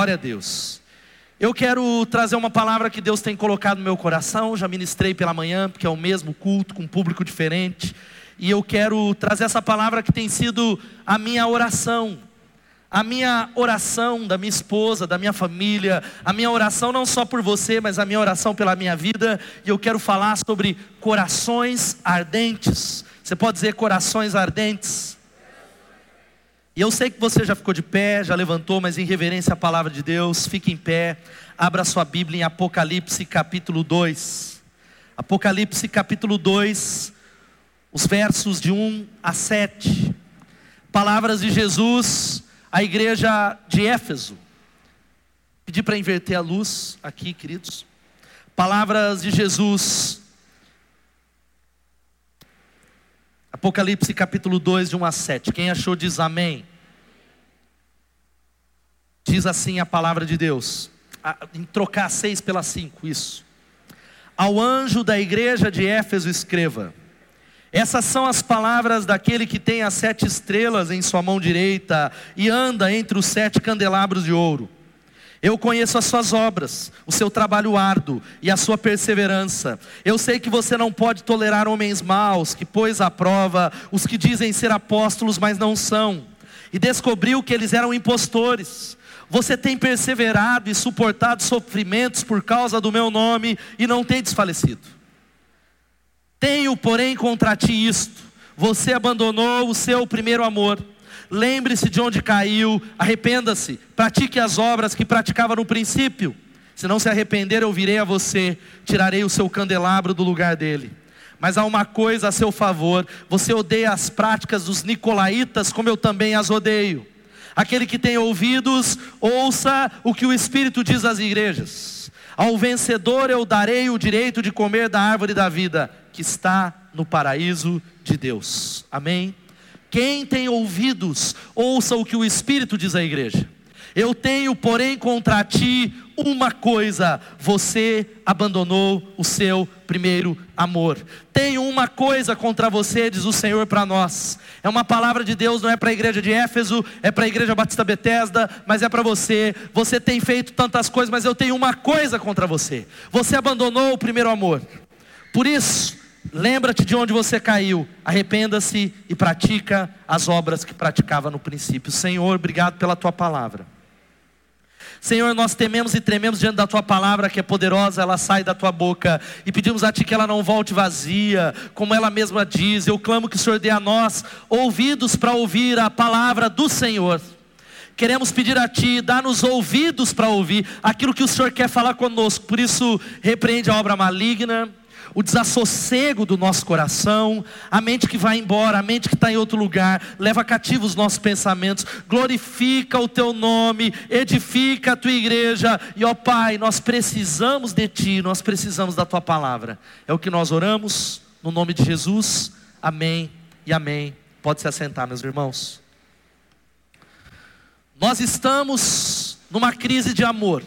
Glória a Deus. Eu quero trazer uma palavra que Deus tem colocado no meu coração. Já ministrei pela manhã, porque é o mesmo culto, com um público diferente. E eu quero trazer essa palavra que tem sido a minha oração. A minha oração da minha esposa, da minha família, a minha oração não só por você, mas a minha oração pela minha vida, e eu quero falar sobre corações ardentes. Você pode dizer corações ardentes? E eu sei que você já ficou de pé, já levantou, mas em reverência à palavra de Deus, fique em pé, abra sua Bíblia em Apocalipse capítulo 2. Apocalipse capítulo 2, os versos de 1 a 7. Palavras de Jesus à igreja de Éfeso. Pedi para inverter a luz aqui, queridos. Palavras de Jesus. Apocalipse capítulo 2, de 1 a 7. Quem achou diz amém. Diz assim a palavra de Deus, em trocar seis pela cinco, isso. Ao anjo da igreja de Éfeso escreva: Essas são as palavras daquele que tem as sete estrelas em sua mão direita e anda entre os sete candelabros de ouro. Eu conheço as suas obras, o seu trabalho árduo e a sua perseverança. Eu sei que você não pode tolerar homens maus, que pôs à prova os que dizem ser apóstolos, mas não são. E descobriu que eles eram impostores. Você tem perseverado e suportado sofrimentos por causa do meu nome e não tem desfalecido. Tenho, porém, contra ti isto: você abandonou o seu primeiro amor. Lembre-se de onde caiu, arrependa-se, pratique as obras que praticava no princípio. Se não se arrepender, eu virei a você, tirarei o seu candelabro do lugar dele. Mas há uma coisa a seu favor: você odeia as práticas dos nicolaítas, como eu também as odeio. Aquele que tem ouvidos, ouça o que o Espírito diz às igrejas. Ao vencedor eu darei o direito de comer da árvore da vida, que está no paraíso de Deus. Amém? Quem tem ouvidos, ouça o que o Espírito diz à igreja. Eu tenho, porém, contra ti uma coisa: você abandonou o seu primeiro amor. Tenho uma coisa contra você, diz o Senhor para nós. É uma palavra de Deus, não é para a igreja de Éfeso, é para a igreja Batista Betesda, mas é para você. Você tem feito tantas coisas, mas eu tenho uma coisa contra você. Você abandonou o primeiro amor. Por isso, Lembra-te de onde você caiu, arrependa-se e pratica as obras que praticava no princípio. Senhor, obrigado pela tua palavra. Senhor, nós tememos e trememos diante da tua palavra que é poderosa, ela sai da tua boca e pedimos a ti que ela não volte vazia, como ela mesma diz. Eu clamo que o Senhor dê a nós ouvidos para ouvir a palavra do Senhor. Queremos pedir a Ti, dá-nos ouvidos para ouvir aquilo que o Senhor quer falar conosco. Por isso, repreende a obra maligna, o desassossego do nosso coração, a mente que vai embora, a mente que está em outro lugar, leva cativo os nossos pensamentos, glorifica o teu nome, edifica a tua igreja, e ó Pai, nós precisamos de Ti, nós precisamos da Tua palavra, é o que nós oramos, no nome de Jesus, amém e amém. Pode se assentar, meus irmãos. Nós estamos numa crise de amor,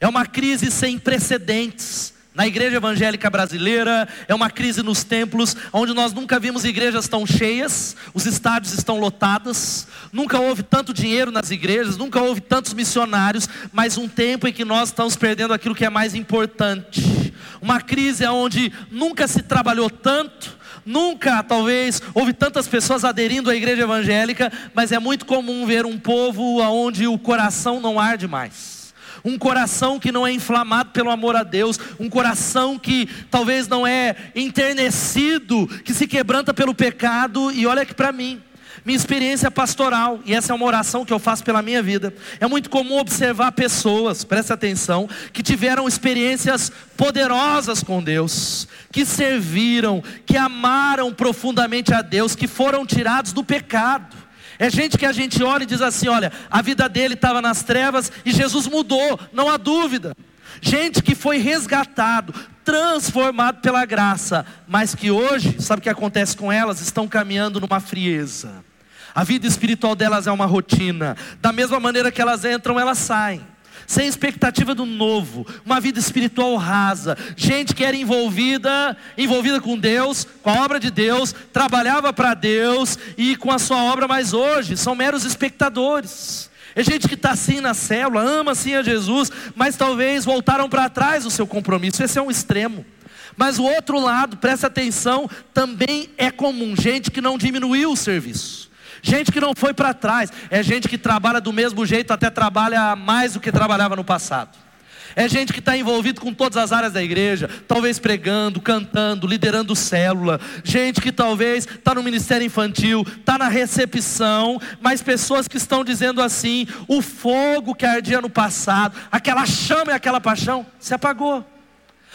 é uma crise sem precedentes na igreja evangélica brasileira, é uma crise nos templos, onde nós nunca vimos igrejas tão cheias, os estádios estão lotados, nunca houve tanto dinheiro nas igrejas, nunca houve tantos missionários, mas um tempo em que nós estamos perdendo aquilo que é mais importante. Uma crise onde nunca se trabalhou tanto, Nunca, talvez, houve tantas pessoas aderindo à igreja evangélica, mas é muito comum ver um povo onde o coração não arde mais um coração que não é inflamado pelo amor a Deus, um coração que talvez não é enternecido, que se quebranta pelo pecado, e olha aqui para mim. Minha experiência pastoral, e essa é uma oração que eu faço pela minha vida. É muito comum observar pessoas, presta atenção, que tiveram experiências poderosas com Deus, que serviram, que amaram profundamente a Deus, que foram tirados do pecado é gente que a gente olha e diz assim: olha, a vida dele estava nas trevas e Jesus mudou, não há dúvida. Gente que foi resgatado, transformado pela graça, mas que hoje, sabe o que acontece com elas? Estão caminhando numa frieza. A vida espiritual delas é uma rotina. Da mesma maneira que elas entram, elas saem sem expectativa do novo, uma vida espiritual rasa, gente que era envolvida, envolvida com Deus, com a obra de Deus, trabalhava para Deus e com a sua obra, mas hoje são meros espectadores. É gente que está assim na célula, ama assim a Jesus, mas talvez voltaram para trás o seu compromisso. Esse é um extremo. Mas o outro lado, presta atenção, também é comum. Gente que não diminuiu o serviço. Gente que não foi para trás. É gente que trabalha do mesmo jeito, até trabalha mais do que trabalhava no passado. É gente que está envolvido com todas as áreas da igreja, talvez pregando, cantando, liderando célula. Gente que talvez está no ministério infantil, está na recepção, mas pessoas que estão dizendo assim: o fogo que ardia no passado, aquela chama e aquela paixão, se apagou.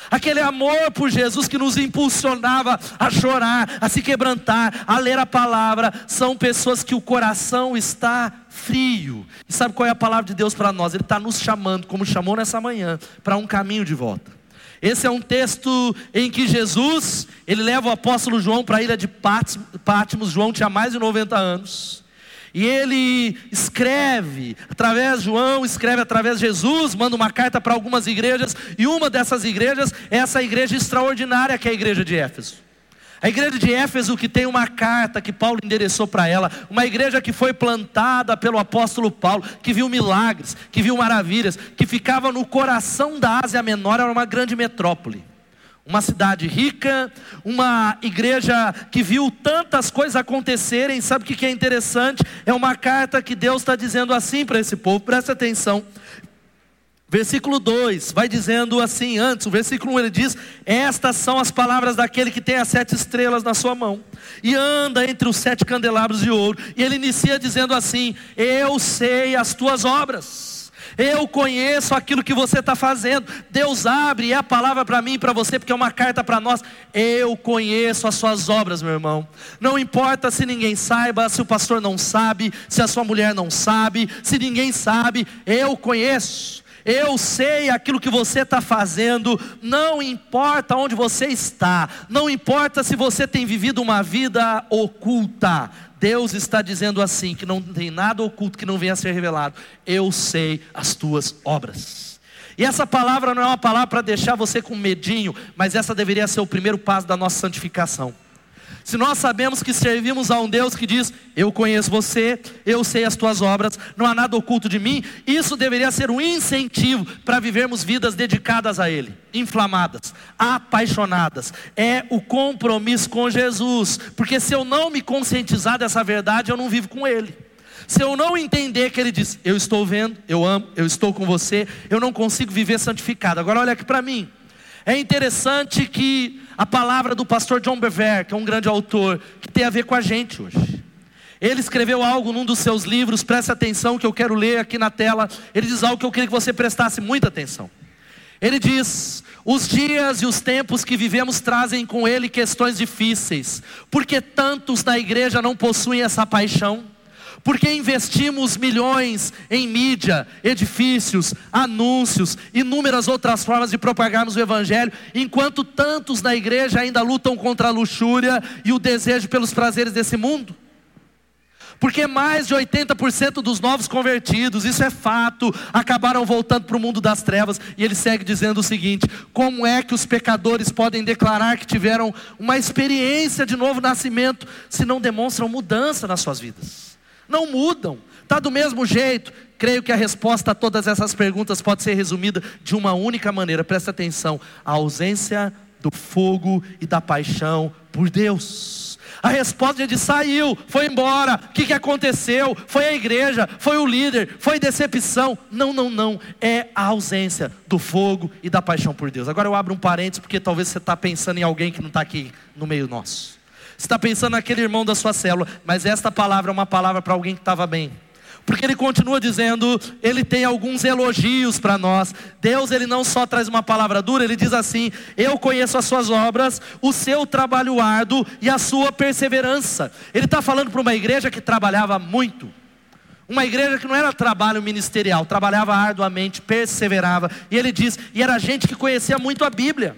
Aquele amor por Jesus que nos impulsionava a chorar, a se quebrantar, a ler a palavra, são pessoas que o coração está frio. E sabe qual é a palavra de Deus para nós? Ele está nos chamando, como chamou nessa manhã, para um caminho de volta. Esse é um texto em que Jesus, ele leva o apóstolo João para a ilha de Patmos. João tinha mais de 90 anos. E ele escreve, através de João, escreve através de Jesus, manda uma carta para algumas igrejas, e uma dessas igrejas é essa igreja extraordinária que é a igreja de Éfeso. A igreja de Éfeso que tem uma carta que Paulo endereçou para ela, uma igreja que foi plantada pelo apóstolo Paulo, que viu milagres, que viu maravilhas, que ficava no coração da Ásia Menor, era uma grande metrópole. Uma cidade rica, uma igreja que viu tantas coisas acontecerem, sabe o que é interessante? É uma carta que Deus está dizendo assim para esse povo, presta atenção. Versículo 2 vai dizendo assim, antes, o versículo 1 ele diz: Estas são as palavras daquele que tem as sete estrelas na sua mão, e anda entre os sete candelabros de ouro, e ele inicia dizendo assim: Eu sei as tuas obras eu conheço aquilo que você está fazendo. Deus abre é a palavra para mim e para você, porque é uma carta para nós. Eu conheço as suas obras, meu irmão. Não importa se ninguém saiba, se o pastor não sabe, se a sua mulher não sabe, se ninguém sabe, eu conheço. Eu sei aquilo que você está fazendo, não importa onde você está, não importa se você tem vivido uma vida oculta, Deus está dizendo assim: que não tem nada oculto que não venha a ser revelado. Eu sei as tuas obras. E essa palavra não é uma palavra para deixar você com medinho, mas essa deveria ser o primeiro passo da nossa santificação. Se nós sabemos que servimos a um Deus que diz: Eu conheço você, eu sei as tuas obras, não há nada oculto de mim, isso deveria ser um incentivo para vivermos vidas dedicadas a Ele, inflamadas, apaixonadas. É o compromisso com Jesus, porque se eu não me conscientizar dessa verdade, eu não vivo com Ele. Se eu não entender que Ele diz: Eu estou vendo, eu amo, eu estou com você, eu não consigo viver santificado. Agora olha aqui para mim. É interessante que a palavra do pastor John Bever, que é um grande autor, que tem a ver com a gente hoje. Ele escreveu algo num dos seus livros, preste atenção que eu quero ler aqui na tela. Ele diz algo que eu queria que você prestasse muita atenção. Ele diz: Os dias e os tempos que vivemos trazem com ele questões difíceis, porque tantos na igreja não possuem essa paixão. Porque investimos milhões em mídia, edifícios, anúncios, inúmeras outras formas de propagarmos o Evangelho, enquanto tantos na igreja ainda lutam contra a luxúria e o desejo pelos prazeres desse mundo? Porque mais de 80% dos novos convertidos, isso é fato, acabaram voltando para o mundo das trevas. E ele segue dizendo o seguinte: como é que os pecadores podem declarar que tiveram uma experiência de novo nascimento se não demonstram mudança nas suas vidas? Não mudam, está do mesmo jeito. Creio que a resposta a todas essas perguntas pode ser resumida de uma única maneira, presta atenção: a ausência do fogo e da paixão por Deus. A resposta de saiu, foi embora. O que, que aconteceu? Foi a igreja, foi o líder, foi decepção. Não, não, não. É a ausência do fogo e da paixão por Deus. Agora eu abro um parênteses, porque talvez você está pensando em alguém que não está aqui no meio nosso está pensando naquele irmão da sua célula, mas esta palavra é uma palavra para alguém que estava bem. Porque ele continua dizendo, ele tem alguns elogios para nós. Deus, ele não só traz uma palavra dura, ele diz assim: Eu conheço as suas obras, o seu trabalho árduo e a sua perseverança. Ele está falando para uma igreja que trabalhava muito. Uma igreja que não era trabalho ministerial, trabalhava arduamente, perseverava. E ele diz, e era gente que conhecia muito a Bíblia.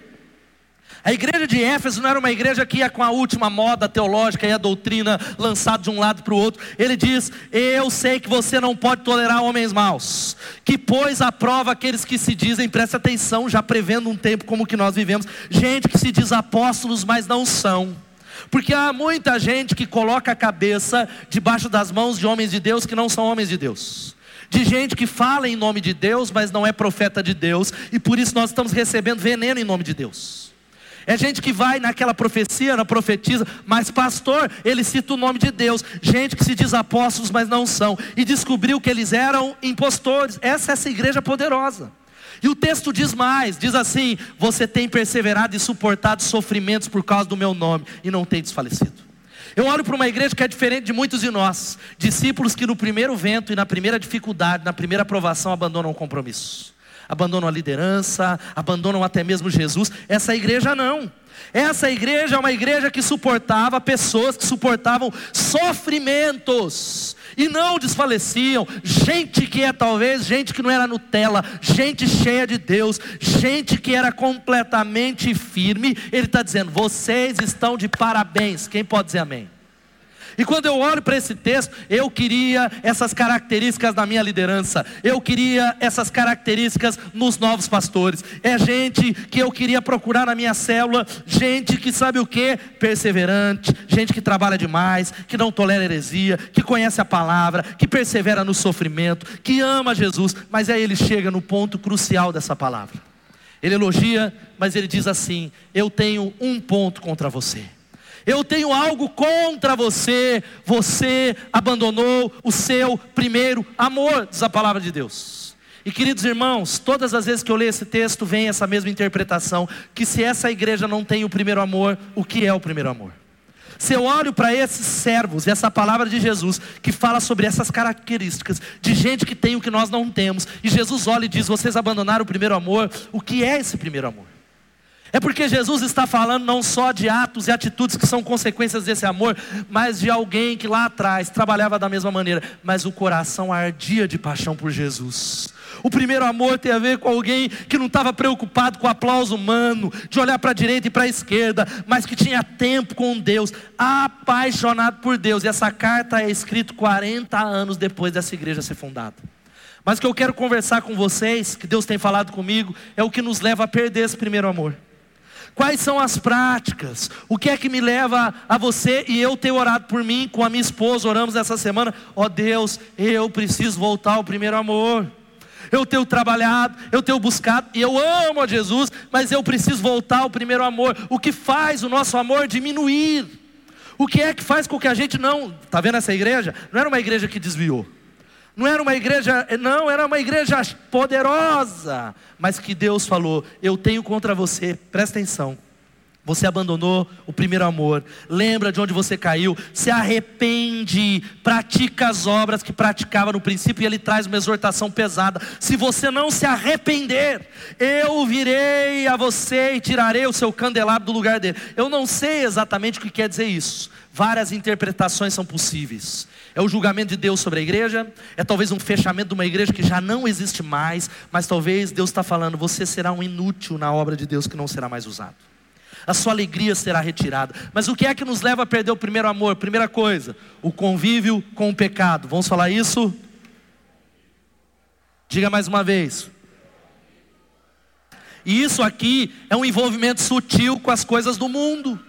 A igreja de Éfeso não era uma igreja que ia com a última moda teológica e a doutrina lançada de um lado para o outro. Ele diz: Eu sei que você não pode tolerar homens maus, que pôs à prova aqueles que se dizem, preste atenção, já prevendo um tempo como que nós vivemos, gente que se diz apóstolos, mas não são. Porque há muita gente que coloca a cabeça debaixo das mãos de homens de Deus que não são homens de Deus. de gente que fala em nome de Deus, mas não é profeta de Deus, e por isso nós estamos recebendo veneno em nome de Deus. É gente que vai naquela profecia, na profetiza, mas pastor, ele cita o nome de Deus. Gente que se diz apóstolos, mas não são. E descobriu que eles eram impostores. Essa é essa igreja poderosa. E o texto diz mais: diz assim: Você tem perseverado e suportado sofrimentos por causa do meu nome, e não tem desfalecido. Eu olho para uma igreja que é diferente de muitos de nós, discípulos que no primeiro vento e na primeira dificuldade, na primeira aprovação, abandonam o compromisso abandonam a liderança, abandonam até mesmo Jesus. Essa igreja não. Essa igreja é uma igreja que suportava pessoas que suportavam sofrimentos e não desfaleciam. Gente que é talvez gente que não era Nutella, gente cheia de Deus, gente que era completamente firme. Ele está dizendo: vocês estão de parabéns. Quem pode dizer amém? E quando eu olho para esse texto, eu queria essas características na minha liderança, eu queria essas características nos novos pastores. É gente que eu queria procurar na minha célula, gente que sabe o que? Perseverante, gente que trabalha demais, que não tolera heresia, que conhece a palavra, que persevera no sofrimento, que ama Jesus, mas aí ele chega no ponto crucial dessa palavra. Ele elogia, mas ele diz assim: Eu tenho um ponto contra você. Eu tenho algo contra você. Você abandonou o seu primeiro amor, diz a palavra de Deus. E queridos irmãos, todas as vezes que eu leio esse texto, vem essa mesma interpretação: que se essa igreja não tem o primeiro amor, o que é o primeiro amor? Se eu olho para esses servos, essa palavra de Jesus, que fala sobre essas características, de gente que tem o que nós não temos, e Jesus olha e diz: vocês abandonaram o primeiro amor, o que é esse primeiro amor? É porque Jesus está falando não só de atos e atitudes que são consequências desse amor, mas de alguém que lá atrás trabalhava da mesma maneira, mas o coração ardia de paixão por Jesus. O primeiro amor tem a ver com alguém que não estava preocupado com o aplauso humano, de olhar para a direita e para a esquerda, mas que tinha tempo com Deus, apaixonado por Deus. E essa carta é escrita 40 anos depois dessa igreja ser fundada. Mas o que eu quero conversar com vocês, que Deus tem falado comigo, é o que nos leva a perder esse primeiro amor. Quais são as práticas? O que é que me leva a você e eu ter orado por mim com a minha esposa? Oramos essa semana. Ó oh Deus, eu preciso voltar ao primeiro amor. Eu tenho trabalhado, eu tenho buscado, e eu amo a Jesus, mas eu preciso voltar ao primeiro amor. O que faz o nosso amor diminuir? O que é que faz com que a gente não. Está vendo essa igreja? Não era uma igreja que desviou. Não era uma igreja, não, era uma igreja poderosa, mas que Deus falou: Eu tenho contra você, presta atenção. Você abandonou o primeiro amor, lembra de onde você caiu, se arrepende, pratica as obras que praticava no princípio, e ele traz uma exortação pesada. Se você não se arrepender, eu virei a você e tirarei o seu candelabro do lugar dele. Eu não sei exatamente o que quer dizer isso, várias interpretações são possíveis. É o julgamento de Deus sobre a igreja, é talvez um fechamento de uma igreja que já não existe mais, mas talvez Deus está falando: você será um inútil na obra de Deus que não será mais usado. A sua alegria será retirada. Mas o que é que nos leva a perder o primeiro amor? Primeira coisa, o convívio com o pecado. Vamos falar isso? Diga mais uma vez. E isso aqui é um envolvimento sutil com as coisas do mundo.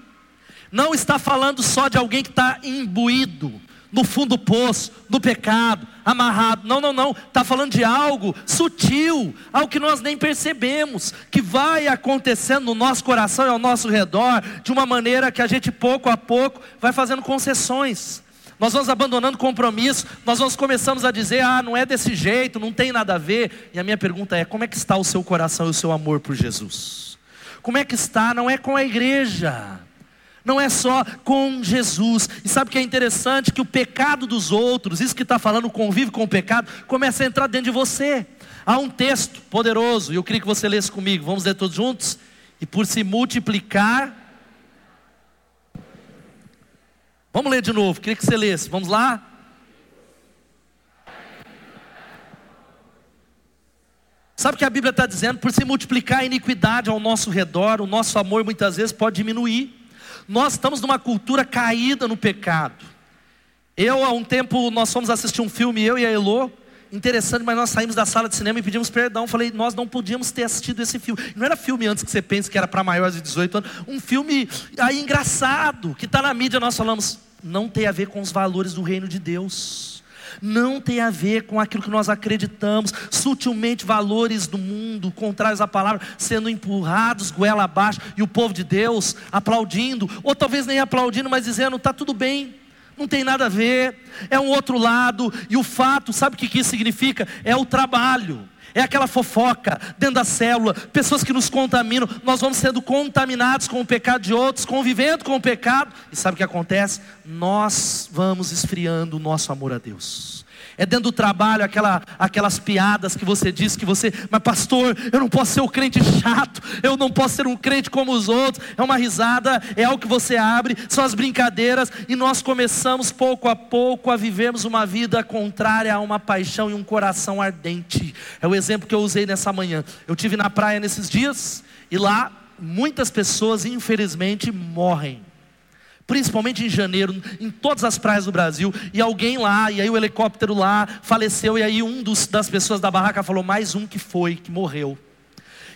Não está falando só de alguém que está imbuído no fundo do poço, no pecado, amarrado. Não, não, não. Está falando de algo sutil, algo que nós nem percebemos, que vai acontecendo no nosso coração e ao nosso redor, de uma maneira que a gente pouco a pouco vai fazendo concessões. Nós vamos abandonando compromisso, nós vamos começamos a dizer, ah, não é desse jeito, não tem nada a ver. E a minha pergunta é: como é que está o seu coração e o seu amor por Jesus? Como é que está? Não é com a igreja não é só com Jesus. E sabe o que é interessante? Que o pecado dos outros, isso que está falando, convive com o pecado, começa a entrar dentro de você. Há um texto poderoso, e eu queria que você lesse comigo, vamos ler todos juntos? E por se multiplicar. Vamos ler de novo, queria que você lesse, vamos lá? Sabe o que a Bíblia está dizendo? Por se multiplicar a iniquidade ao nosso redor, o nosso amor muitas vezes pode diminuir. Nós estamos numa cultura caída no pecado. Eu, há um tempo, nós fomos assistir um filme, eu e a Elô, interessante, mas nós saímos da sala de cinema e pedimos perdão. Falei, nós não podíamos ter assistido esse filme. Não era filme antes que você pense que era para maiores de 18 anos. Um filme aí engraçado, que está na mídia, nós falamos, não tem a ver com os valores do reino de Deus. Não tem a ver com aquilo que nós acreditamos, sutilmente valores do mundo, contrários à palavra, sendo empurrados goela abaixo, e o povo de Deus aplaudindo, ou talvez nem aplaudindo, mas dizendo: está tudo bem, não tem nada a ver, é um outro lado, e o fato, sabe o que isso significa? É o trabalho é aquela fofoca dentro da célula, pessoas que nos contaminam, nós vamos sendo contaminados com o pecado de outros, convivendo com o pecado, e sabe o que acontece? Nós vamos esfriando o nosso amor a Deus. É dentro do trabalho aquela, aquelas piadas que você diz que você, mas pastor, eu não posso ser um crente chato, eu não posso ser um crente como os outros. É uma risada, é algo que você abre, são as brincadeiras, e nós começamos pouco a pouco a vivermos uma vida contrária a uma paixão e um coração ardente. É o exemplo que eu usei nessa manhã. Eu tive na praia nesses dias e lá muitas pessoas infelizmente morrem principalmente em janeiro, em todas as praias do Brasil, e alguém lá, e aí o helicóptero lá faleceu, e aí um dos, das pessoas da barraca falou: mais um que foi, que morreu.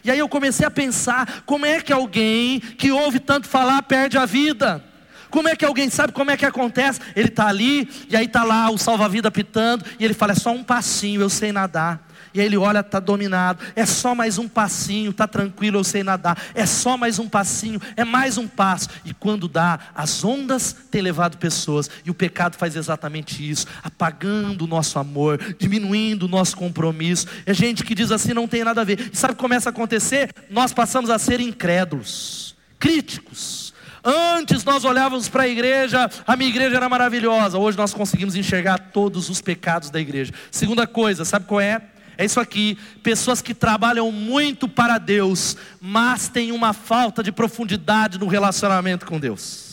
E aí eu comecei a pensar: como é que alguém que ouve tanto falar perde a vida? Como é que alguém sabe como é que acontece? Ele está ali, e aí está lá o salva-vida pitando, e ele fala: é só um passinho, eu sei nadar. E aí ele olha, está dominado. É só mais um passinho, está tranquilo, eu sei nadar. É só mais um passinho, é mais um passo. E quando dá, as ondas têm levado pessoas. E o pecado faz exatamente isso, apagando o nosso amor, diminuindo o nosso compromisso. É gente que diz assim, não tem nada a ver. E sabe o que começa a acontecer? Nós passamos a ser incrédulos, críticos. Antes nós olhávamos para a igreja, a minha igreja era maravilhosa. Hoje nós conseguimos enxergar todos os pecados da igreja. Segunda coisa, sabe qual é? É isso aqui, pessoas que trabalham muito para Deus, mas têm uma falta de profundidade no relacionamento com Deus.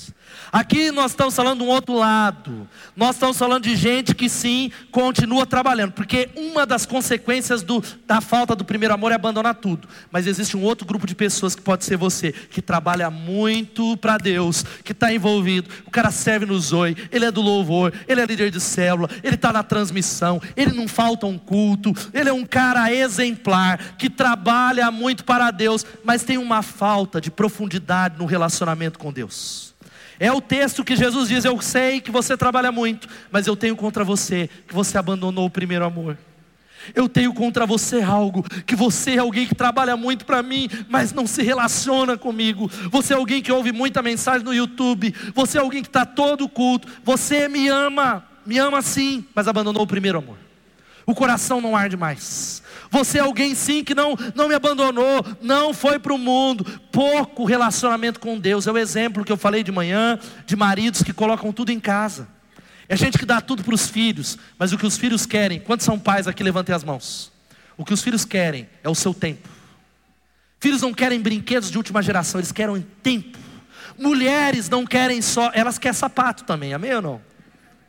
Aqui nós estamos falando de um outro lado. Nós estamos falando de gente que sim continua trabalhando, porque uma das consequências do, da falta do primeiro amor é abandonar tudo. Mas existe um outro grupo de pessoas que pode ser você, que trabalha muito para Deus, que está envolvido. O cara serve no Zoe, ele é do louvor, ele é líder de célula, ele está na transmissão, ele não falta um culto, ele é um cara exemplar, que trabalha muito para Deus, mas tem uma falta de profundidade no relacionamento com Deus. É o texto que Jesus diz: Eu sei que você trabalha muito, mas eu tenho contra você que você abandonou o primeiro amor. Eu tenho contra você algo, que você é alguém que trabalha muito para mim, mas não se relaciona comigo. Você é alguém que ouve muita mensagem no YouTube. Você é alguém que está todo culto. Você me ama, me ama sim, mas abandonou o primeiro amor. O coração não arde mais. Você é alguém sim que não, não me abandonou, não foi para o mundo. Pouco relacionamento com Deus. É o exemplo que eu falei de manhã, de maridos que colocam tudo em casa. É gente que dá tudo para os filhos, mas o que os filhos querem, quantos são pais aqui? Levantem as mãos. O que os filhos querem é o seu tempo. Filhos não querem brinquedos de última geração, eles querem tempo. Mulheres não querem só, elas querem sapato também, amém ou não?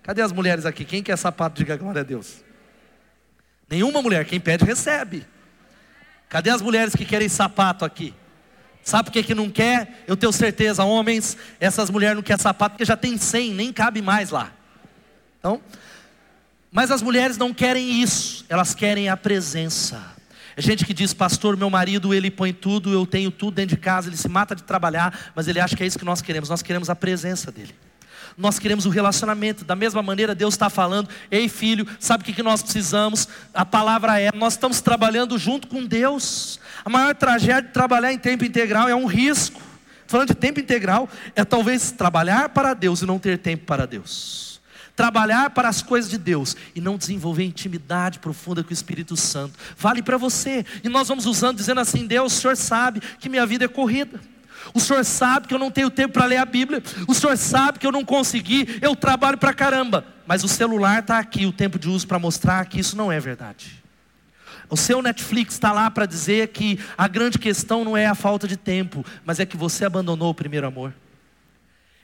Cadê as mulheres aqui? Quem quer sapato, diga glória a Deus. Nenhuma mulher, quem pede, recebe. Cadê as mulheres que querem sapato aqui? Sabe por que, que não quer? Eu tenho certeza, homens, essas mulheres não querem sapato porque já tem 100, nem cabe mais lá. Então, mas as mulheres não querem isso, elas querem a presença. É gente que diz, pastor, meu marido, ele põe tudo, eu tenho tudo dentro de casa, ele se mata de trabalhar, mas ele acha que é isso que nós queremos, nós queremos a presença dele nós queremos o relacionamento. Da mesma maneira, Deus está falando: ei filho, sabe o que, que nós precisamos? A palavra é: nós estamos trabalhando junto com Deus. A maior tragédia de trabalhar em tempo integral é um risco. Falando de tempo integral, é talvez trabalhar para Deus e não ter tempo para Deus. Trabalhar para as coisas de Deus e não desenvolver intimidade profunda com o Espírito Santo. Vale para você. E nós vamos usando, dizendo assim: Deus, o Senhor sabe que minha vida é corrida. O senhor sabe que eu não tenho tempo para ler a Bíblia. O senhor sabe que eu não consegui. Eu trabalho para caramba. Mas o celular está aqui, o tempo de uso para mostrar que isso não é verdade. O seu Netflix está lá para dizer que a grande questão não é a falta de tempo, mas é que você abandonou o primeiro amor.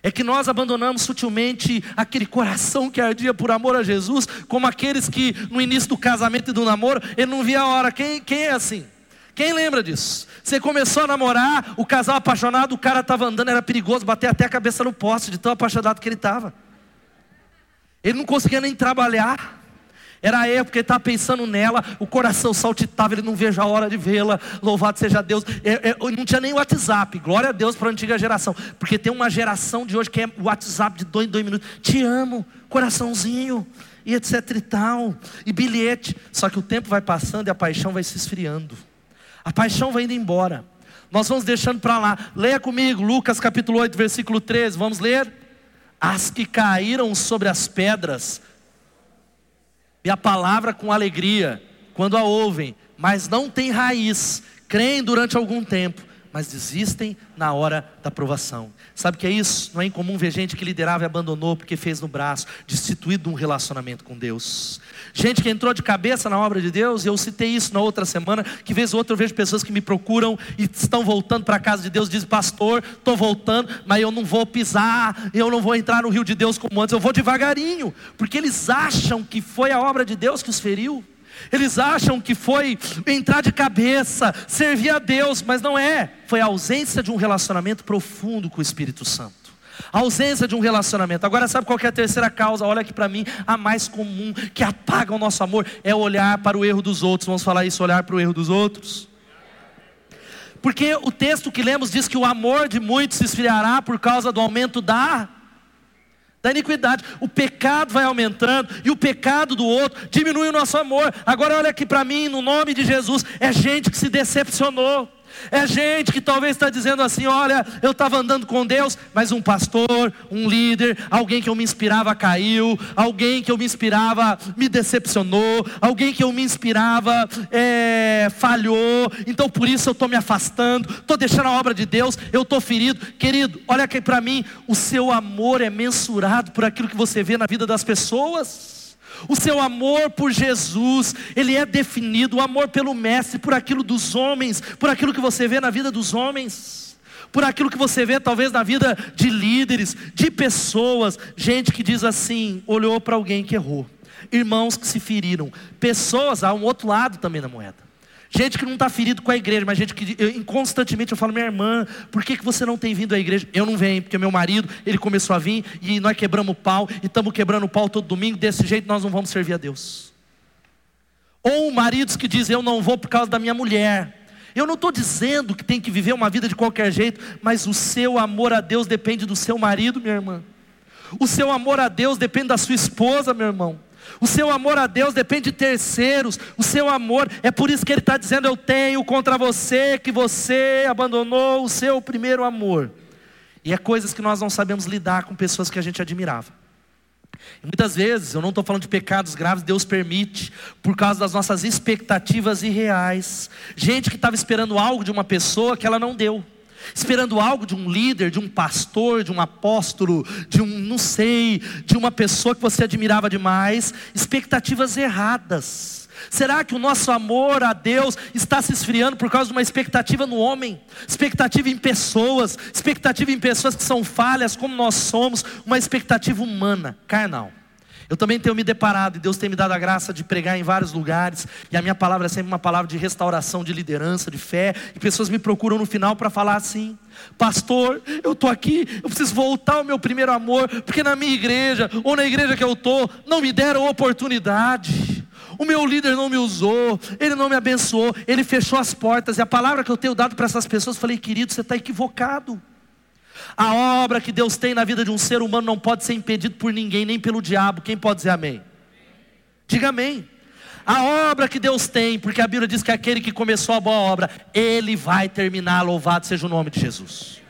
É que nós abandonamos sutilmente aquele coração que ardia por amor a Jesus, como aqueles que no início do casamento e do namoro, ele não via a hora. Quem, quem é assim? Quem lembra disso? Você começou a namorar, o casal apaixonado, o cara estava andando, era perigoso, bater até a cabeça no poste, de tão apaixonado que ele estava. Ele não conseguia nem trabalhar. Era a época, ele estava pensando nela, o coração saltitava, ele não veja a hora de vê-la, louvado seja Deus. É, é, não tinha nem WhatsApp, glória a Deus para a antiga geração, porque tem uma geração de hoje que é WhatsApp de dois em dois minutos. Te amo, coraçãozinho. e etc e tal, e bilhete. Só que o tempo vai passando e a paixão vai se esfriando. A paixão vai indo embora. Nós vamos deixando para lá. Leia comigo, Lucas capítulo 8, versículo 13. Vamos ler? As que caíram sobre as pedras, e a palavra com alegria, quando a ouvem, mas não tem raiz, creem durante algum tempo, mas desistem na hora da provação. Sabe o que é isso? Não é incomum ver gente que liderava e abandonou porque fez no braço, destituído de um relacionamento com Deus. Gente que entrou de cabeça na obra de Deus, e eu citei isso na outra semana, que vez ou outra eu vejo pessoas que me procuram e estão voltando para a casa de Deus, dizem, pastor, estou voltando, mas eu não vou pisar, eu não vou entrar no rio de Deus como antes, eu vou devagarinho, porque eles acham que foi a obra de Deus que os feriu. Eles acham que foi entrar de cabeça, servir a Deus, mas não é. Foi a ausência de um relacionamento profundo com o Espírito Santo. A ausência de um relacionamento. Agora, sabe qual é a terceira causa? Olha aqui para mim, a mais comum, que apaga o nosso amor, é olhar para o erro dos outros. Vamos falar isso, olhar para o erro dos outros? Porque o texto que lemos diz que o amor de muitos se esfriará por causa do aumento da da iniquidade. O pecado vai aumentando e o pecado do outro diminui o nosso amor. Agora olha aqui para mim, no nome de Jesus, é gente que se decepcionou. É gente que talvez está dizendo assim: olha, eu estava andando com Deus, mas um pastor, um líder, alguém que eu me inspirava caiu, alguém que eu me inspirava me decepcionou, alguém que eu me inspirava é, falhou, então por isso eu estou me afastando, estou deixando a obra de Deus, eu estou ferido. Querido, olha aqui para mim: o seu amor é mensurado por aquilo que você vê na vida das pessoas. O seu amor por Jesus, ele é definido, o amor pelo Mestre, por aquilo dos homens, por aquilo que você vê na vida dos homens, por aquilo que você vê talvez na vida de líderes, de pessoas, gente que diz assim: olhou para alguém que errou, irmãos que se feriram, pessoas, há um outro lado também na moeda. Gente que não está ferido com a igreja, mas gente que eu, constantemente eu falo, minha irmã, por que, que você não tem vindo à igreja? Eu não venho, porque meu marido, ele começou a vir e nós quebramos o pau e estamos quebrando o pau todo domingo, desse jeito nós não vamos servir a Deus. Ou maridos que dizem, eu não vou por causa da minha mulher. Eu não estou dizendo que tem que viver uma vida de qualquer jeito, mas o seu amor a Deus depende do seu marido, minha irmã. O seu amor a Deus depende da sua esposa, meu irmão. O seu amor a Deus depende de terceiros. O seu amor, é por isso que ele está dizendo: Eu tenho contra você que você abandonou o seu primeiro amor. E é coisas que nós não sabemos lidar com pessoas que a gente admirava. E muitas vezes, eu não estou falando de pecados graves, Deus permite, por causa das nossas expectativas irreais. Gente que estava esperando algo de uma pessoa que ela não deu esperando algo de um líder, de um pastor, de um apóstolo, de um, não sei, de uma pessoa que você admirava demais, expectativas erradas. Será que o nosso amor a Deus está se esfriando por causa de uma expectativa no homem, expectativa em pessoas, expectativa em pessoas que são falhas como nós somos, uma expectativa humana, carnal? Eu também tenho me deparado, e Deus tem me dado a graça de pregar em vários lugares, e a minha palavra é sempre uma palavra de restauração, de liderança, de fé, e pessoas me procuram no final para falar assim: Pastor, eu estou aqui, eu preciso voltar ao meu primeiro amor, porque na minha igreja, ou na igreja que eu estou, não me deram oportunidade. O meu líder não me usou, ele não me abençoou, ele fechou as portas, e a palavra que eu tenho dado para essas pessoas, falei, querido, você está equivocado. A obra que Deus tem na vida de um ser humano não pode ser impedido por ninguém, nem pelo diabo. Quem pode dizer amém? Diga amém. A obra que Deus tem, porque a Bíblia diz que aquele que começou a boa obra, ele vai terminar, louvado seja o nome de Jesus.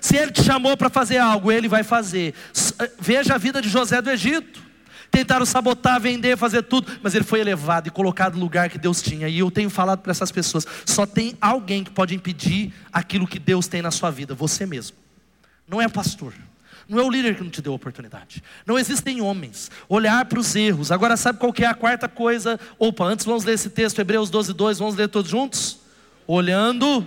Se ele te chamou para fazer algo, ele vai fazer. Eh, veja a vida de José do Egito. Tentaram sabotar, vender, fazer tudo, mas ele foi elevado e colocado no lugar que Deus tinha. E eu tenho falado para essas pessoas: só tem alguém que pode impedir aquilo que Deus tem na sua vida, você mesmo. Não é pastor. Não é o líder que não te deu oportunidade. Não existem homens. Olhar para os erros. Agora, sabe qual que é a quarta coisa? Opa, antes vamos ler esse texto, Hebreus 12, 2. Vamos ler todos juntos? Olhando.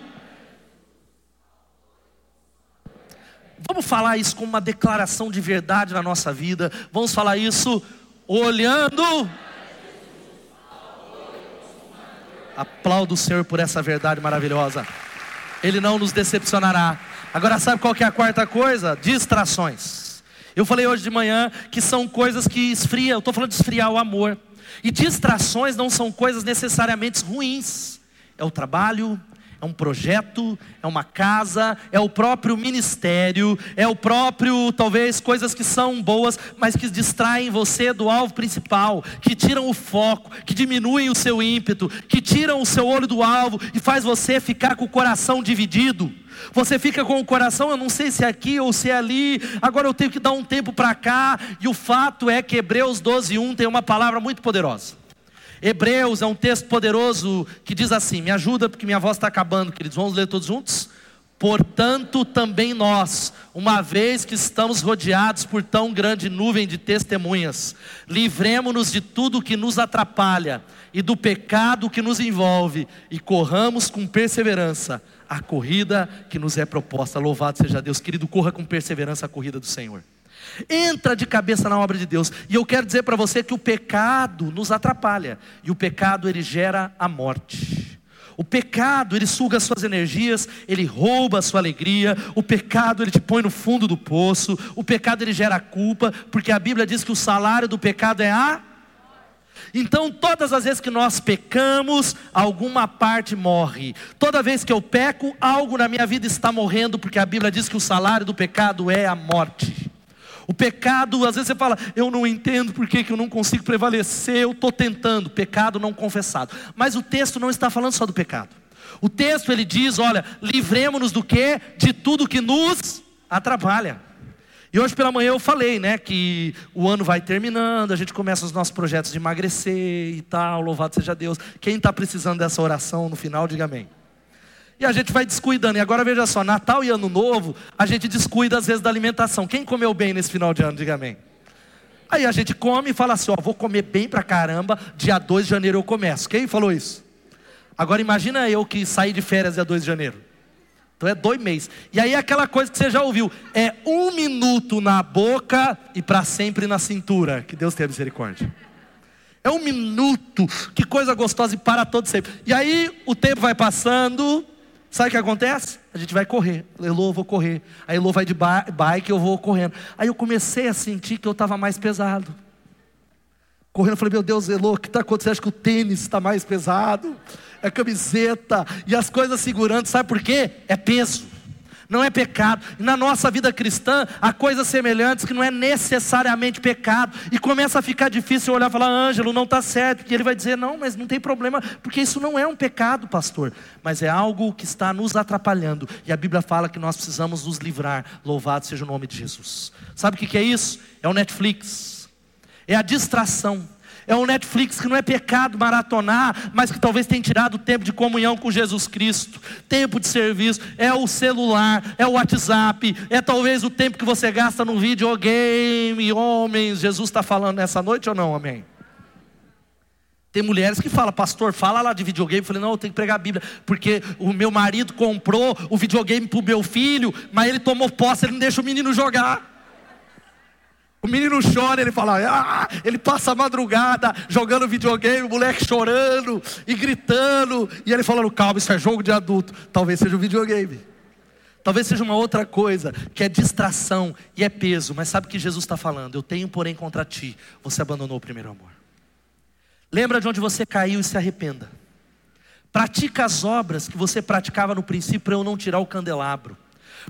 Vamos falar isso como uma declaração de verdade na nossa vida. Vamos falar isso olhando. Aplaudo o Senhor por essa verdade maravilhosa. Ele não nos decepcionará. Agora sabe qual que é a quarta coisa? Distrações. Eu falei hoje de manhã que são coisas que esfriam, eu estou falando de esfriar o amor. E distrações não são coisas necessariamente ruins. É o trabalho, é um projeto, é uma casa, é o próprio ministério, é o próprio, talvez, coisas que são boas, mas que distraem você do alvo principal, que tiram o foco, que diminuem o seu ímpeto, que tiram o seu olho do alvo e faz você ficar com o coração dividido. Você fica com o coração, eu não sei se é aqui ou se é ali, agora eu tenho que dar um tempo para cá, e o fato é que Hebreus 12, 1 tem uma palavra muito poderosa. Hebreus é um texto poderoso que diz assim: me ajuda porque minha voz está acabando, queridos. Vamos ler todos juntos? Portanto, também nós, uma vez que estamos rodeados por tão grande nuvem de testemunhas, livremos-nos de tudo que nos atrapalha e do pecado que nos envolve e corramos com perseverança a corrida que nos é proposta. Louvado seja Deus, querido, corra com perseverança a corrida do Senhor. Entra de cabeça na obra de Deus. E eu quero dizer para você que o pecado nos atrapalha. E o pecado ele gera a morte. O pecado, ele suga suas energias, ele rouba a sua alegria. O pecado, ele te põe no fundo do poço. O pecado, ele gera culpa, porque a Bíblia diz que o salário do pecado é a então, todas as vezes que nós pecamos, alguma parte morre. Toda vez que eu peco, algo na minha vida está morrendo, porque a Bíblia diz que o salário do pecado é a morte. O pecado, às vezes você fala, eu não entendo por que, que eu não consigo prevalecer, eu estou tentando, pecado não confessado. Mas o texto não está falando só do pecado. O texto ele diz: olha, livremos-nos do que? De tudo que nos atrapalha. E hoje pela manhã eu falei, né, que o ano vai terminando, a gente começa os nossos projetos de emagrecer e tal, louvado seja Deus. Quem está precisando dessa oração no final, diga amém. E a gente vai descuidando. E agora veja só, Natal e Ano Novo, a gente descuida às vezes da alimentação. Quem comeu bem nesse final de ano, diga amém. Aí a gente come e fala assim, ó, vou comer bem pra caramba, dia 2 de janeiro eu começo. Quem falou isso? Agora imagina eu que saí de férias dia 2 de janeiro. Então é dois meses. E aí aquela coisa que você já ouviu, é um minuto na boca e para sempre na cintura. Que Deus tenha misericórdia. É um minuto, que coisa gostosa e para todo sempre. E aí o tempo vai passando, Sabe o que acontece? A gente vai correr. Elô, eu vou correr. Aí Elô vai de bike, eu vou correndo. Aí eu comecei a sentir que eu estava mais pesado. Correndo, eu falei, meu Deus, Elô, o que está acontecendo? Acho que o tênis está mais pesado. É a camiseta. E as coisas segurando. Sabe por quê? É peso não é pecado. E na nossa vida cristã, há coisas semelhantes que não é necessariamente pecado. E começa a ficar difícil olhar e falar, Ângelo, não está certo. E ele vai dizer, não, mas não tem problema, porque isso não é um pecado, pastor. Mas é algo que está nos atrapalhando. E a Bíblia fala que nós precisamos nos livrar. Louvado seja o nome de Jesus. Sabe o que é isso? É o Netflix. É a distração é um Netflix que não é pecado maratonar, mas que talvez tenha tirado tempo de comunhão com Jesus Cristo, tempo de serviço, é o celular, é o WhatsApp, é talvez o tempo que você gasta no videogame, homens, Jesus está falando nessa noite ou não, amém? Tem mulheres que falam, pastor, fala lá de videogame. Eu falei, não, eu tenho que pregar a Bíblia, porque o meu marido comprou o videogame para o meu filho, mas ele tomou posse, ele não deixa o menino jogar. O menino chora, ele fala, ah! ele passa a madrugada jogando videogame, o moleque chorando e gritando, e ele falando, calma, isso é jogo de adulto. Talvez seja um videogame. Talvez seja uma outra coisa, que é distração e é peso, mas sabe o que Jesus está falando? Eu tenho, porém, contra ti, você abandonou o primeiro amor. Lembra de onde você caiu e se arrependa. Pratica as obras que você praticava no princípio para eu não tirar o candelabro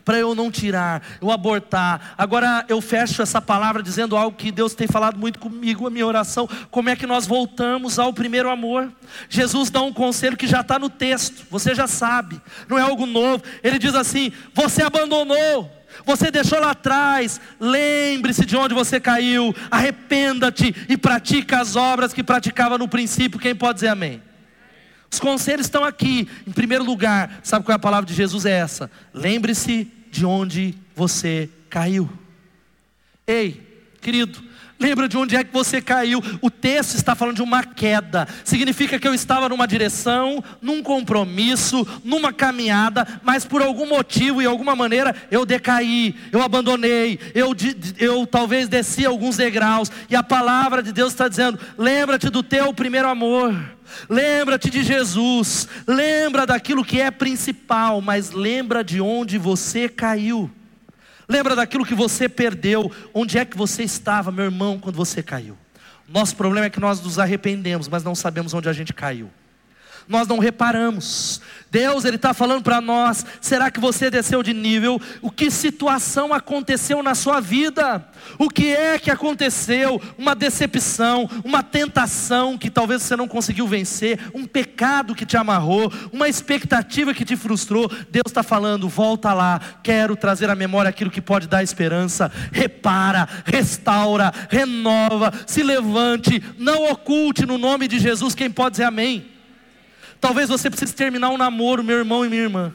para eu não tirar, eu abortar. Agora eu fecho essa palavra dizendo algo que Deus tem falado muito comigo, a minha oração. Como é que nós voltamos ao primeiro amor? Jesus dá um conselho que já está no texto, você já sabe, não é algo novo. Ele diz assim: Você abandonou. Você deixou lá atrás, lembre-se de onde você caiu, arrependa-te e pratica as obras que praticava no princípio. Quem pode dizer amém? Os conselhos estão aqui. Em primeiro lugar, sabe qual é a palavra de Jesus? É essa: lembre-se de onde você caiu. Ei, querido, Lembra de onde é que você caiu? O texto está falando de uma queda. Significa que eu estava numa direção, num compromisso, numa caminhada, mas por algum motivo e alguma maneira eu decaí, eu abandonei, eu, eu talvez desci alguns degraus. E a palavra de Deus está dizendo: lembra-te do teu primeiro amor. Lembra-te de Jesus, lembra daquilo que é principal, mas lembra de onde você caiu. Lembra daquilo que você perdeu, onde é que você estava, meu irmão, quando você caiu. Nosso problema é que nós nos arrependemos, mas não sabemos onde a gente caiu. Nós não reparamos. Deus, Ele está falando para nós: será que você desceu de nível? O que situação aconteceu na sua vida? O que é que aconteceu? Uma decepção, uma tentação que talvez você não conseguiu vencer, um pecado que te amarrou, uma expectativa que te frustrou. Deus está falando: volta lá, quero trazer à memória aquilo que pode dar esperança. Repara, restaura, renova, se levante, não oculte no nome de Jesus. Quem pode dizer amém? Talvez você precise terminar um namoro, meu irmão e minha irmã.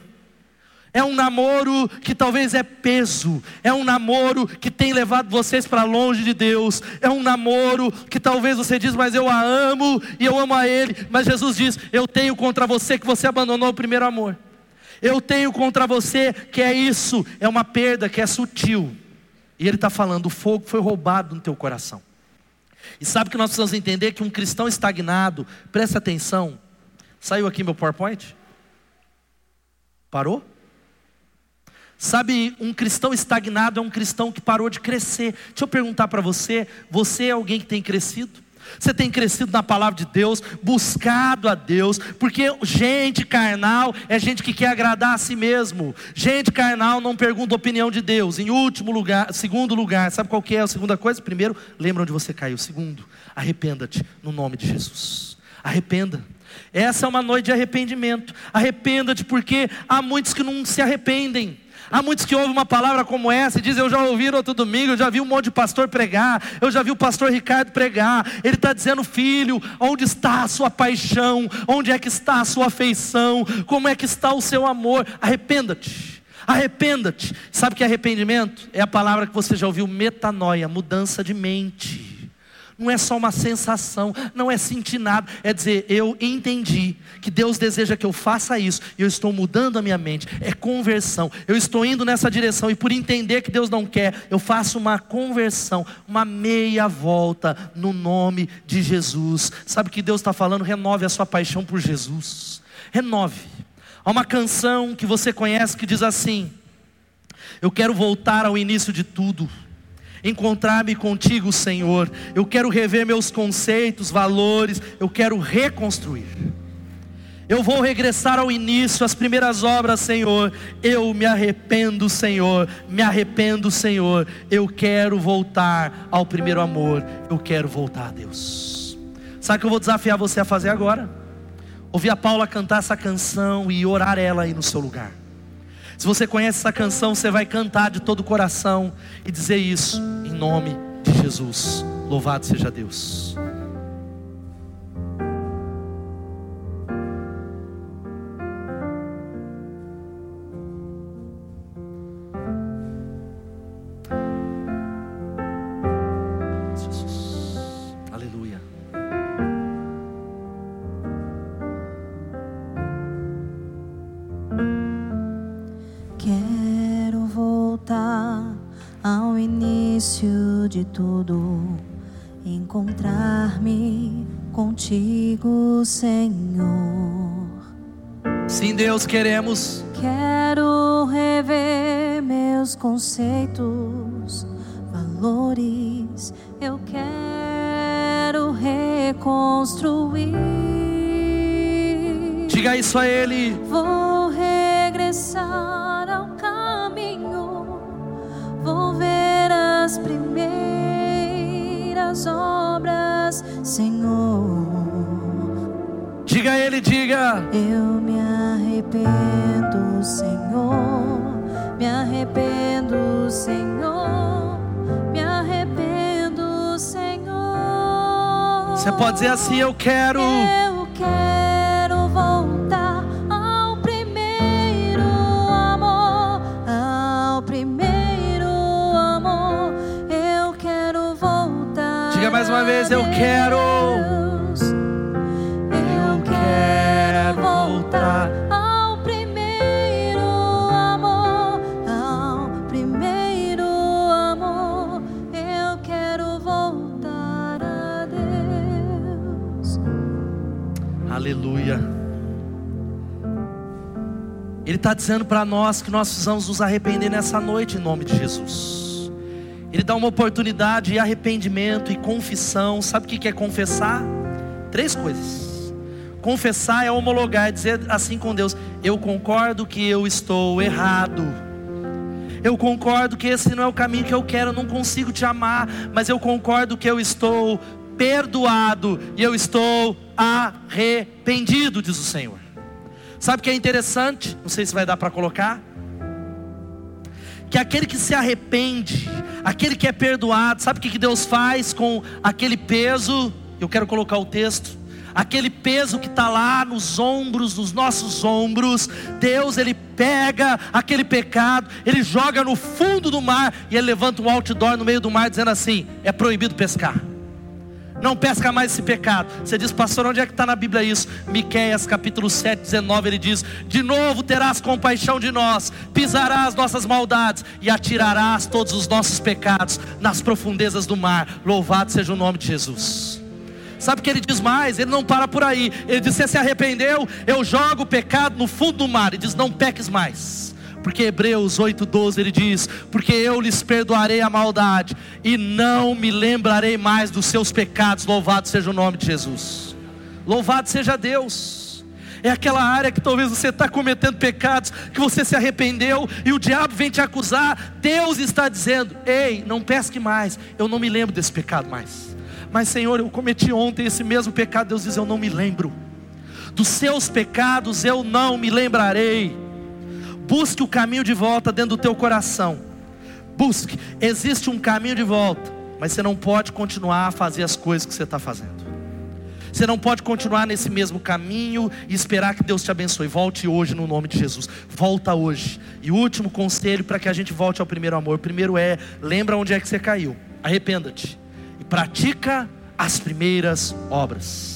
É um namoro que talvez é peso, é um namoro que tem levado vocês para longe de Deus, é um namoro que talvez você diz, mas eu a amo e eu amo a Ele, mas Jesus diz, eu tenho contra você que você abandonou o primeiro amor, eu tenho contra você que é isso, é uma perda que é sutil, e Ele está falando, o fogo foi roubado no teu coração, e sabe que nós precisamos entender? Que um cristão estagnado, presta atenção, Saiu aqui meu PowerPoint? Parou? Sabe, um cristão estagnado é um cristão que parou de crescer. Deixa eu perguntar para você: você é alguém que tem crescido? Você tem crescido na palavra de Deus, buscado a Deus, porque gente carnal é gente que quer agradar a si mesmo. Gente carnal não pergunta a opinião de Deus. Em último lugar, segundo lugar, sabe qual que é a segunda coisa? Primeiro, lembra onde você caiu. Segundo, arrependa-te no nome de Jesus. Arrependa. Essa é uma noite de arrependimento. Arrependa-te, porque há muitos que não se arrependem. Há muitos que ouvem uma palavra como essa e dizem: Eu já ouvi outro domingo, eu já vi um monte de pastor pregar, eu já vi o pastor Ricardo pregar. Ele está dizendo: Filho, onde está a sua paixão? Onde é que está a sua afeição? Como é que está o seu amor? Arrependa-te. Arrependa-te. Sabe que arrependimento é a palavra que você já ouviu? Metanoia, mudança de mente. Não é só uma sensação, não é sentir nada, é dizer, eu entendi que Deus deseja que eu faça isso, e eu estou mudando a minha mente, é conversão, eu estou indo nessa direção, e por entender que Deus não quer, eu faço uma conversão, uma meia volta no nome de Jesus. Sabe o que Deus está falando? Renove a sua paixão por Jesus, renove. Há uma canção que você conhece que diz assim: Eu quero voltar ao início de tudo encontrar-me contigo, Senhor. Eu quero rever meus conceitos, valores, eu quero reconstruir. Eu vou regressar ao início, às primeiras obras, Senhor. Eu me arrependo, Senhor. Me arrependo, Senhor. Eu quero voltar ao primeiro amor. Eu quero voltar a Deus. Sabe o que eu vou desafiar você a fazer agora? Ouvir a Paula cantar essa canção e orar ela aí no seu lugar. Se você conhece essa canção, você vai cantar de todo o coração e dizer isso em nome de Jesus. Louvado seja Deus. Queremos. Quero rever meus conceitos, valores. Eu quero reconstruir. Diga isso a Ele. Vou regressar ao caminho. Vou ver as primeiras obras, Senhor. Diga a Ele, diga. Eu arrependo, Senhor. Me arrependo, Senhor. Me arrependo, Senhor. Você pode dizer assim: Eu quero. Eu quero voltar ao primeiro amor. Ao primeiro amor. Eu quero voltar. Diga mais uma vez: Eu quero. Está dizendo para nós que nós precisamos nos arrepender nessa noite em nome de Jesus. Ele dá uma oportunidade de arrependimento e confissão. Sabe o que é confessar? Três coisas. Confessar é homologar, é dizer assim com Deus: Eu concordo que eu estou errado. Eu concordo que esse não é o caminho que eu quero, eu não consigo te amar, mas eu concordo que eu estou perdoado e eu estou arrependido, diz o Senhor. Sabe o que é interessante? Não sei se vai dar para colocar. Que aquele que se arrepende, aquele que é perdoado, sabe o que Deus faz com aquele peso? Eu quero colocar o texto. Aquele peso que está lá nos ombros, nos nossos ombros, Deus ele pega aquele pecado, ele joga no fundo do mar e ele levanta um outdoor no meio do mar dizendo assim: é proibido pescar não pesca mais esse pecado. Você diz, pastor, onde é que está na Bíblia isso? Miqueias capítulo 7, 19, ele diz: De novo terás compaixão de nós, pisarás nossas maldades e atirarás todos os nossos pecados nas profundezas do mar. Louvado seja o nome de Jesus. Sabe o que ele diz mais? Ele não para por aí. Ele diz: Você se arrependeu? Eu jogo o pecado no fundo do mar. Ele diz: Não peques mais. Porque Hebreus 8,12 ele diz: Porque eu lhes perdoarei a maldade, e não me lembrarei mais dos seus pecados. Louvado seja o nome de Jesus. Louvado seja Deus. É aquela área que talvez você está cometendo pecados, que você se arrependeu e o diabo vem te acusar. Deus está dizendo: Ei, não pesque mais, eu não me lembro desse pecado mais. Mas Senhor, eu cometi ontem esse mesmo pecado. Deus diz: Eu não me lembro. Dos seus pecados eu não me lembrarei. Busque o caminho de volta dentro do teu coração. Busque. Existe um caminho de volta, mas você não pode continuar a fazer as coisas que você está fazendo. Você não pode continuar nesse mesmo caminho e esperar que Deus te abençoe. Volte hoje no nome de Jesus. Volta hoje. E último conselho para que a gente volte ao primeiro amor. primeiro é: lembra onde é que você caiu. Arrependa-te. E pratica as primeiras obras.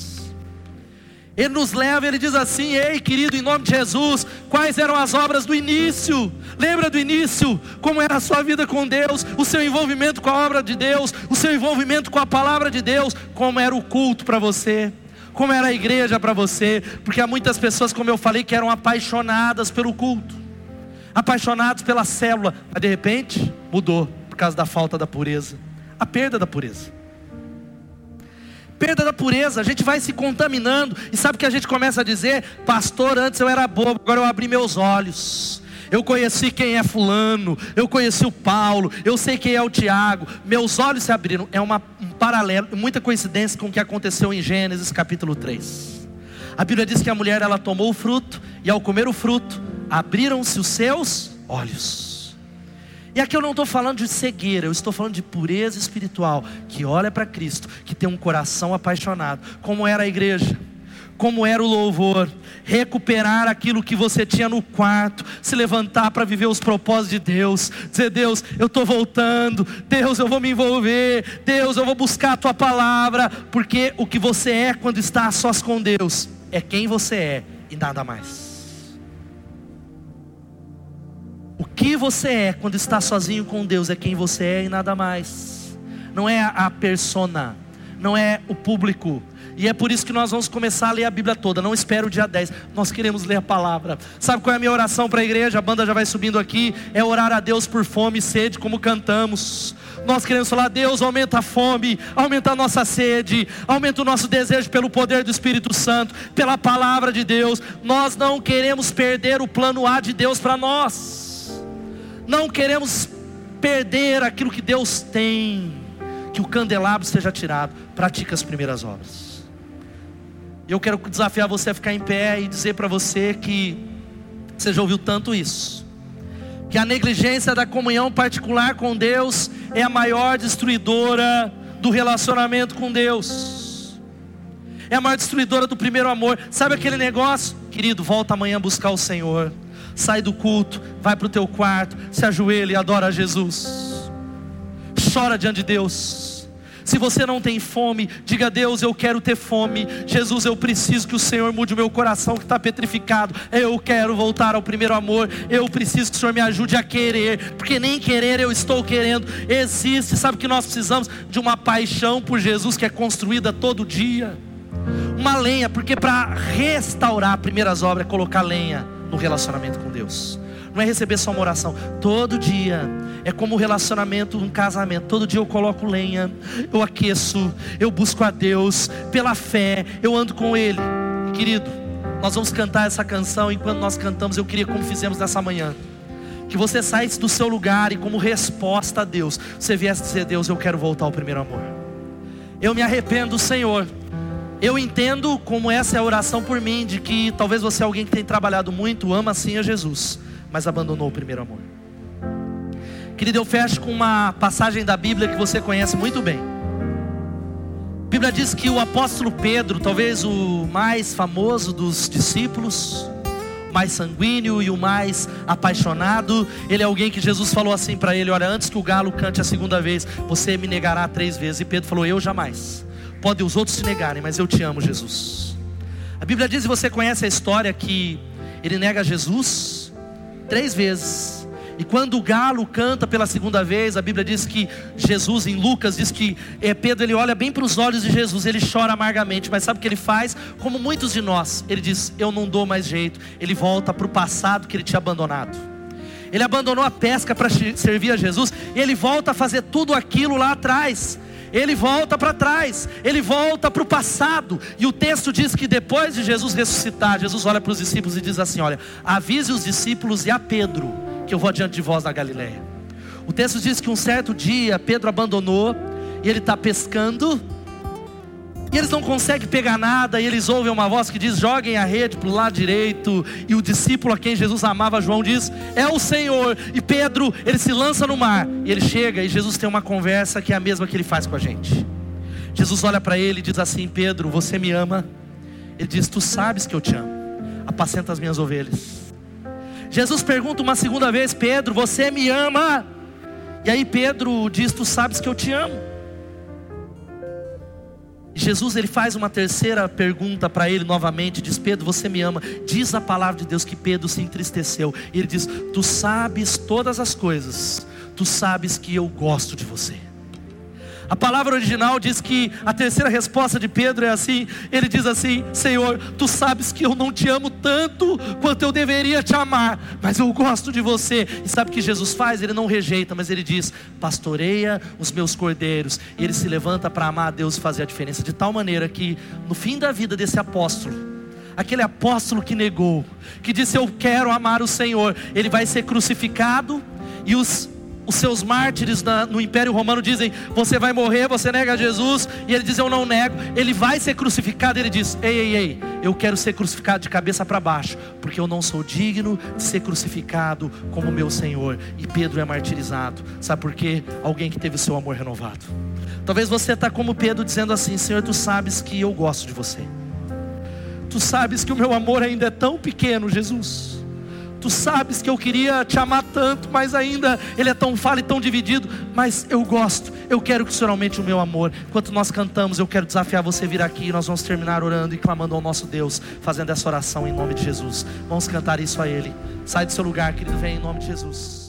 Ele nos leva, ele diz assim: Ei, querido, em nome de Jesus, quais eram as obras do início? Lembra do início? Como era a sua vida com Deus, o seu envolvimento com a obra de Deus, o seu envolvimento com a palavra de Deus, como era o culto para você? Como era a igreja para você? Porque há muitas pessoas, como eu falei, que eram apaixonadas pelo culto, apaixonados pela célula, mas de repente mudou por causa da falta da pureza, a perda da pureza perda da pureza, a gente vai se contaminando, e sabe o que a gente começa a dizer? Pastor, antes eu era bobo, agora eu abri meus olhos. Eu conheci quem é Fulano, eu conheci o Paulo, eu sei quem é o Tiago, meus olhos se abriram. É uma, um paralelo, muita coincidência com o que aconteceu em Gênesis capítulo 3. A Bíblia diz que a mulher ela tomou o fruto, e ao comer o fruto, abriram-se os seus olhos. E aqui eu não estou falando de cegueira, eu estou falando de pureza espiritual, que olha para Cristo, que tem um coração apaixonado, como era a igreja, como era o louvor, recuperar aquilo que você tinha no quarto, se levantar para viver os propósitos de Deus, dizer: Deus, eu estou voltando, Deus, eu vou me envolver, Deus, eu vou buscar a tua palavra, porque o que você é quando está a sós com Deus é quem você é e nada mais. O que você é quando está sozinho com Deus é quem você é e nada mais. Não é a persona, não é o público. E é por isso que nós vamos começar a ler a Bíblia toda. Não espero o dia 10. Nós queremos ler a palavra. Sabe qual é a minha oração para a igreja? A banda já vai subindo aqui. É orar a Deus por fome e sede, como cantamos. Nós queremos falar, Deus, aumenta a fome, aumenta a nossa sede, aumenta o nosso desejo pelo poder do Espírito Santo, pela palavra de Deus. Nós não queremos perder o plano A de Deus para nós não queremos perder aquilo que Deus tem, que o candelabro seja tirado, pratique as primeiras obras. Eu quero desafiar você a ficar em pé e dizer para você que você já ouviu tanto isso, que a negligência da comunhão particular com Deus é a maior destruidora do relacionamento com Deus. É a maior destruidora do primeiro amor. Sabe aquele negócio? Querido, volta amanhã buscar o Senhor sai do culto, vai para o teu quarto, se ajoelha e adora a Jesus. Chora diante de Deus. Se você não tem fome, diga a Deus: Eu quero ter fome. Jesus, eu preciso que o Senhor mude o meu coração que está petrificado. Eu quero voltar ao primeiro amor. Eu preciso que o Senhor me ajude a querer, porque nem querer eu estou querendo. Existe, sabe que nós precisamos de uma paixão por Jesus que é construída todo dia. Uma lenha, porque para restaurar primeiras obras é colocar lenha no relacionamento com Deus. Não é receber só uma oração. Todo dia é como um relacionamento, um casamento. Todo dia eu coloco lenha, eu aqueço, eu busco a Deus pela fé, eu ando com Ele. Querido, nós vamos cantar essa canção. Enquanto nós cantamos, eu queria, como fizemos nessa manhã, que você saísse do seu lugar e, como resposta a Deus, você viesse dizer: Deus, eu quero voltar ao primeiro amor. Eu me arrependo, Senhor. Eu entendo como essa é a oração por mim, de que talvez você é alguém que tem trabalhado muito, ama sim a Jesus, mas abandonou o primeiro amor. Querido, eu fecho com uma passagem da Bíblia que você conhece muito bem. A Bíblia diz que o apóstolo Pedro, talvez o mais famoso dos discípulos, mais sanguíneo e o mais apaixonado, ele é alguém que Jesus falou assim para ele: Olha, antes que o galo cante a segunda vez, você me negará três vezes. E Pedro falou: Eu jamais. Podem os outros te negarem, mas eu te amo, Jesus. A Bíblia diz, e você conhece a história, que ele nega Jesus três vezes. E quando o galo canta pela segunda vez, a Bíblia diz que Jesus, em Lucas, diz que é, Pedro ele olha bem para os olhos de Jesus, ele chora amargamente, mas sabe o que ele faz? Como muitos de nós, ele diz: Eu não dou mais jeito. Ele volta para o passado que ele tinha abandonado. Ele abandonou a pesca para servir a Jesus, e ele volta a fazer tudo aquilo lá atrás ele volta para trás, ele volta para o passado. E o texto diz que depois de Jesus ressuscitar, Jesus olha para os discípulos e diz assim: Olha, avise os discípulos e a Pedro que eu vou adiante de vós na Galileia. O texto diz que um certo dia Pedro abandonou e ele está pescando. E eles não conseguem pegar nada, e eles ouvem uma voz que diz: joguem a rede para o lado direito. E o discípulo a quem Jesus amava, João, diz: é o Senhor. E Pedro, ele se lança no mar. E ele chega, e Jesus tem uma conversa que é a mesma que ele faz com a gente. Jesus olha para ele e diz assim: Pedro, você me ama? Ele diz: Tu sabes que eu te amo. Apacenta as minhas ovelhas. Jesus pergunta uma segunda vez: Pedro, você me ama? E aí Pedro diz: Tu sabes que eu te amo. Jesus ele faz uma terceira pergunta para ele novamente, diz: Pedro, você me ama? Diz a palavra de Deus que Pedro se entristeceu. Ele diz: Tu sabes todas as coisas, tu sabes que eu gosto de você. A palavra original diz que a terceira resposta de Pedro é assim: ele diz assim, Senhor, tu sabes que eu não te amo tanto quanto eu deveria te amar, mas eu gosto de você. E sabe o que Jesus faz? Ele não rejeita, mas ele diz: pastoreia os meus cordeiros. E ele se levanta para amar a Deus e fazer a diferença, de tal maneira que no fim da vida desse apóstolo, aquele apóstolo que negou, que disse eu quero amar o Senhor, ele vai ser crucificado e os os seus mártires na, no Império Romano dizem: Você vai morrer, você nega Jesus. E ele diz: Eu não nego. Ele vai ser crucificado. Ele diz: Ei, ei, ei, eu quero ser crucificado de cabeça para baixo, porque eu não sou digno de ser crucificado como meu Senhor. E Pedro é martirizado. Sabe por quê? Alguém que teve o seu amor renovado. Talvez você está como Pedro dizendo assim: Senhor, tu sabes que eu gosto de você. Tu sabes que o meu amor ainda é tão pequeno, Jesus Tu sabes que eu queria te amar tanto, mas ainda ele é tão falho e tão dividido. Mas eu gosto, eu quero que o Senhor aumente o meu amor. Enquanto nós cantamos, eu quero desafiar você a vir aqui. E nós vamos terminar orando e clamando ao nosso Deus, fazendo essa oração em nome de Jesus. Vamos cantar isso a Ele. Sai do seu lugar, querido, vem em nome de Jesus.